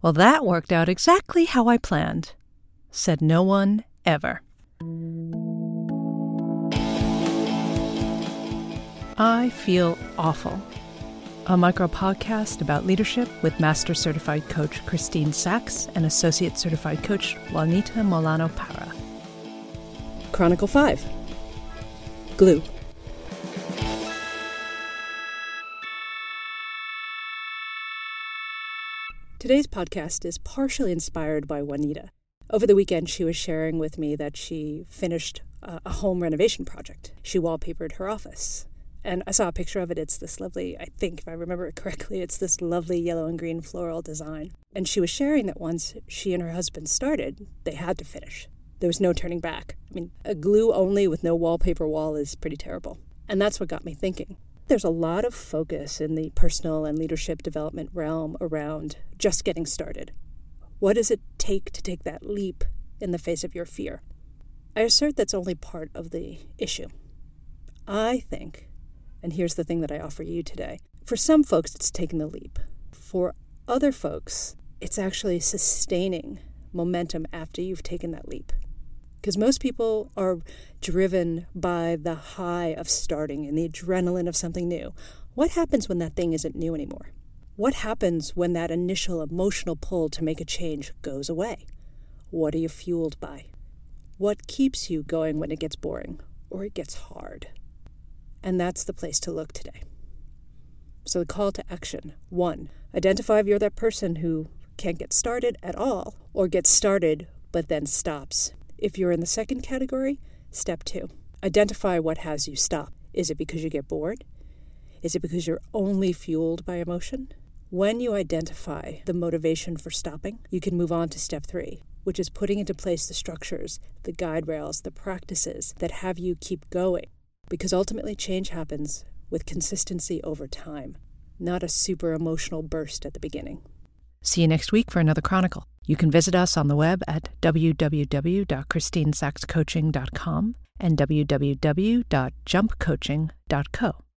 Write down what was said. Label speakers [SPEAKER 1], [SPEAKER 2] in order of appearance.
[SPEAKER 1] Well, that worked out exactly how I planned, said no one ever. I Feel Awful, a micro podcast about leadership with Master Certified Coach Christine Sachs and Associate Certified Coach Juanita Molano Parra.
[SPEAKER 2] Chronicle 5 Glue. Today's podcast is partially inspired by Juanita. Over the weekend, she was sharing with me that she finished uh, a home renovation project. She wallpapered her office. And I saw a picture of it. It's this lovely, I think, if I remember it correctly, it's this lovely yellow and green floral design. And she was sharing that once she and her husband started, they had to finish. There was no turning back. I mean, a glue only with no wallpaper wall is pretty terrible. And that's what got me thinking. There's a lot of focus in the personal and leadership development realm around just getting started. What does it take to take that leap in the face of your fear? I assert that's only part of the issue. I think and here's the thing that I offer you today. For some folks, it's taking the leap. For other folks, it's actually sustaining momentum after you've taken that leap. Because most people are driven by the high of starting and the adrenaline of something new. What happens when that thing isn't new anymore? What happens when that initial emotional pull to make a change goes away? What are you fueled by? What keeps you going when it gets boring or it gets hard? And that's the place to look today. So, the call to action one, identify if you're that person who can't get started at all or gets started but then stops. If you're in the second category, step two, identify what has you stop. Is it because you get bored? Is it because you're only fueled by emotion? When you identify the motivation for stopping, you can move on to step three, which is putting into place the structures, the guide rails, the practices that have you keep going because ultimately change happens with consistency over time, not a super emotional burst at the beginning.
[SPEAKER 1] See you next week for another Chronicle. You can visit us on the web at www.christinesachscoaching.com and www.jumpcoaching.co.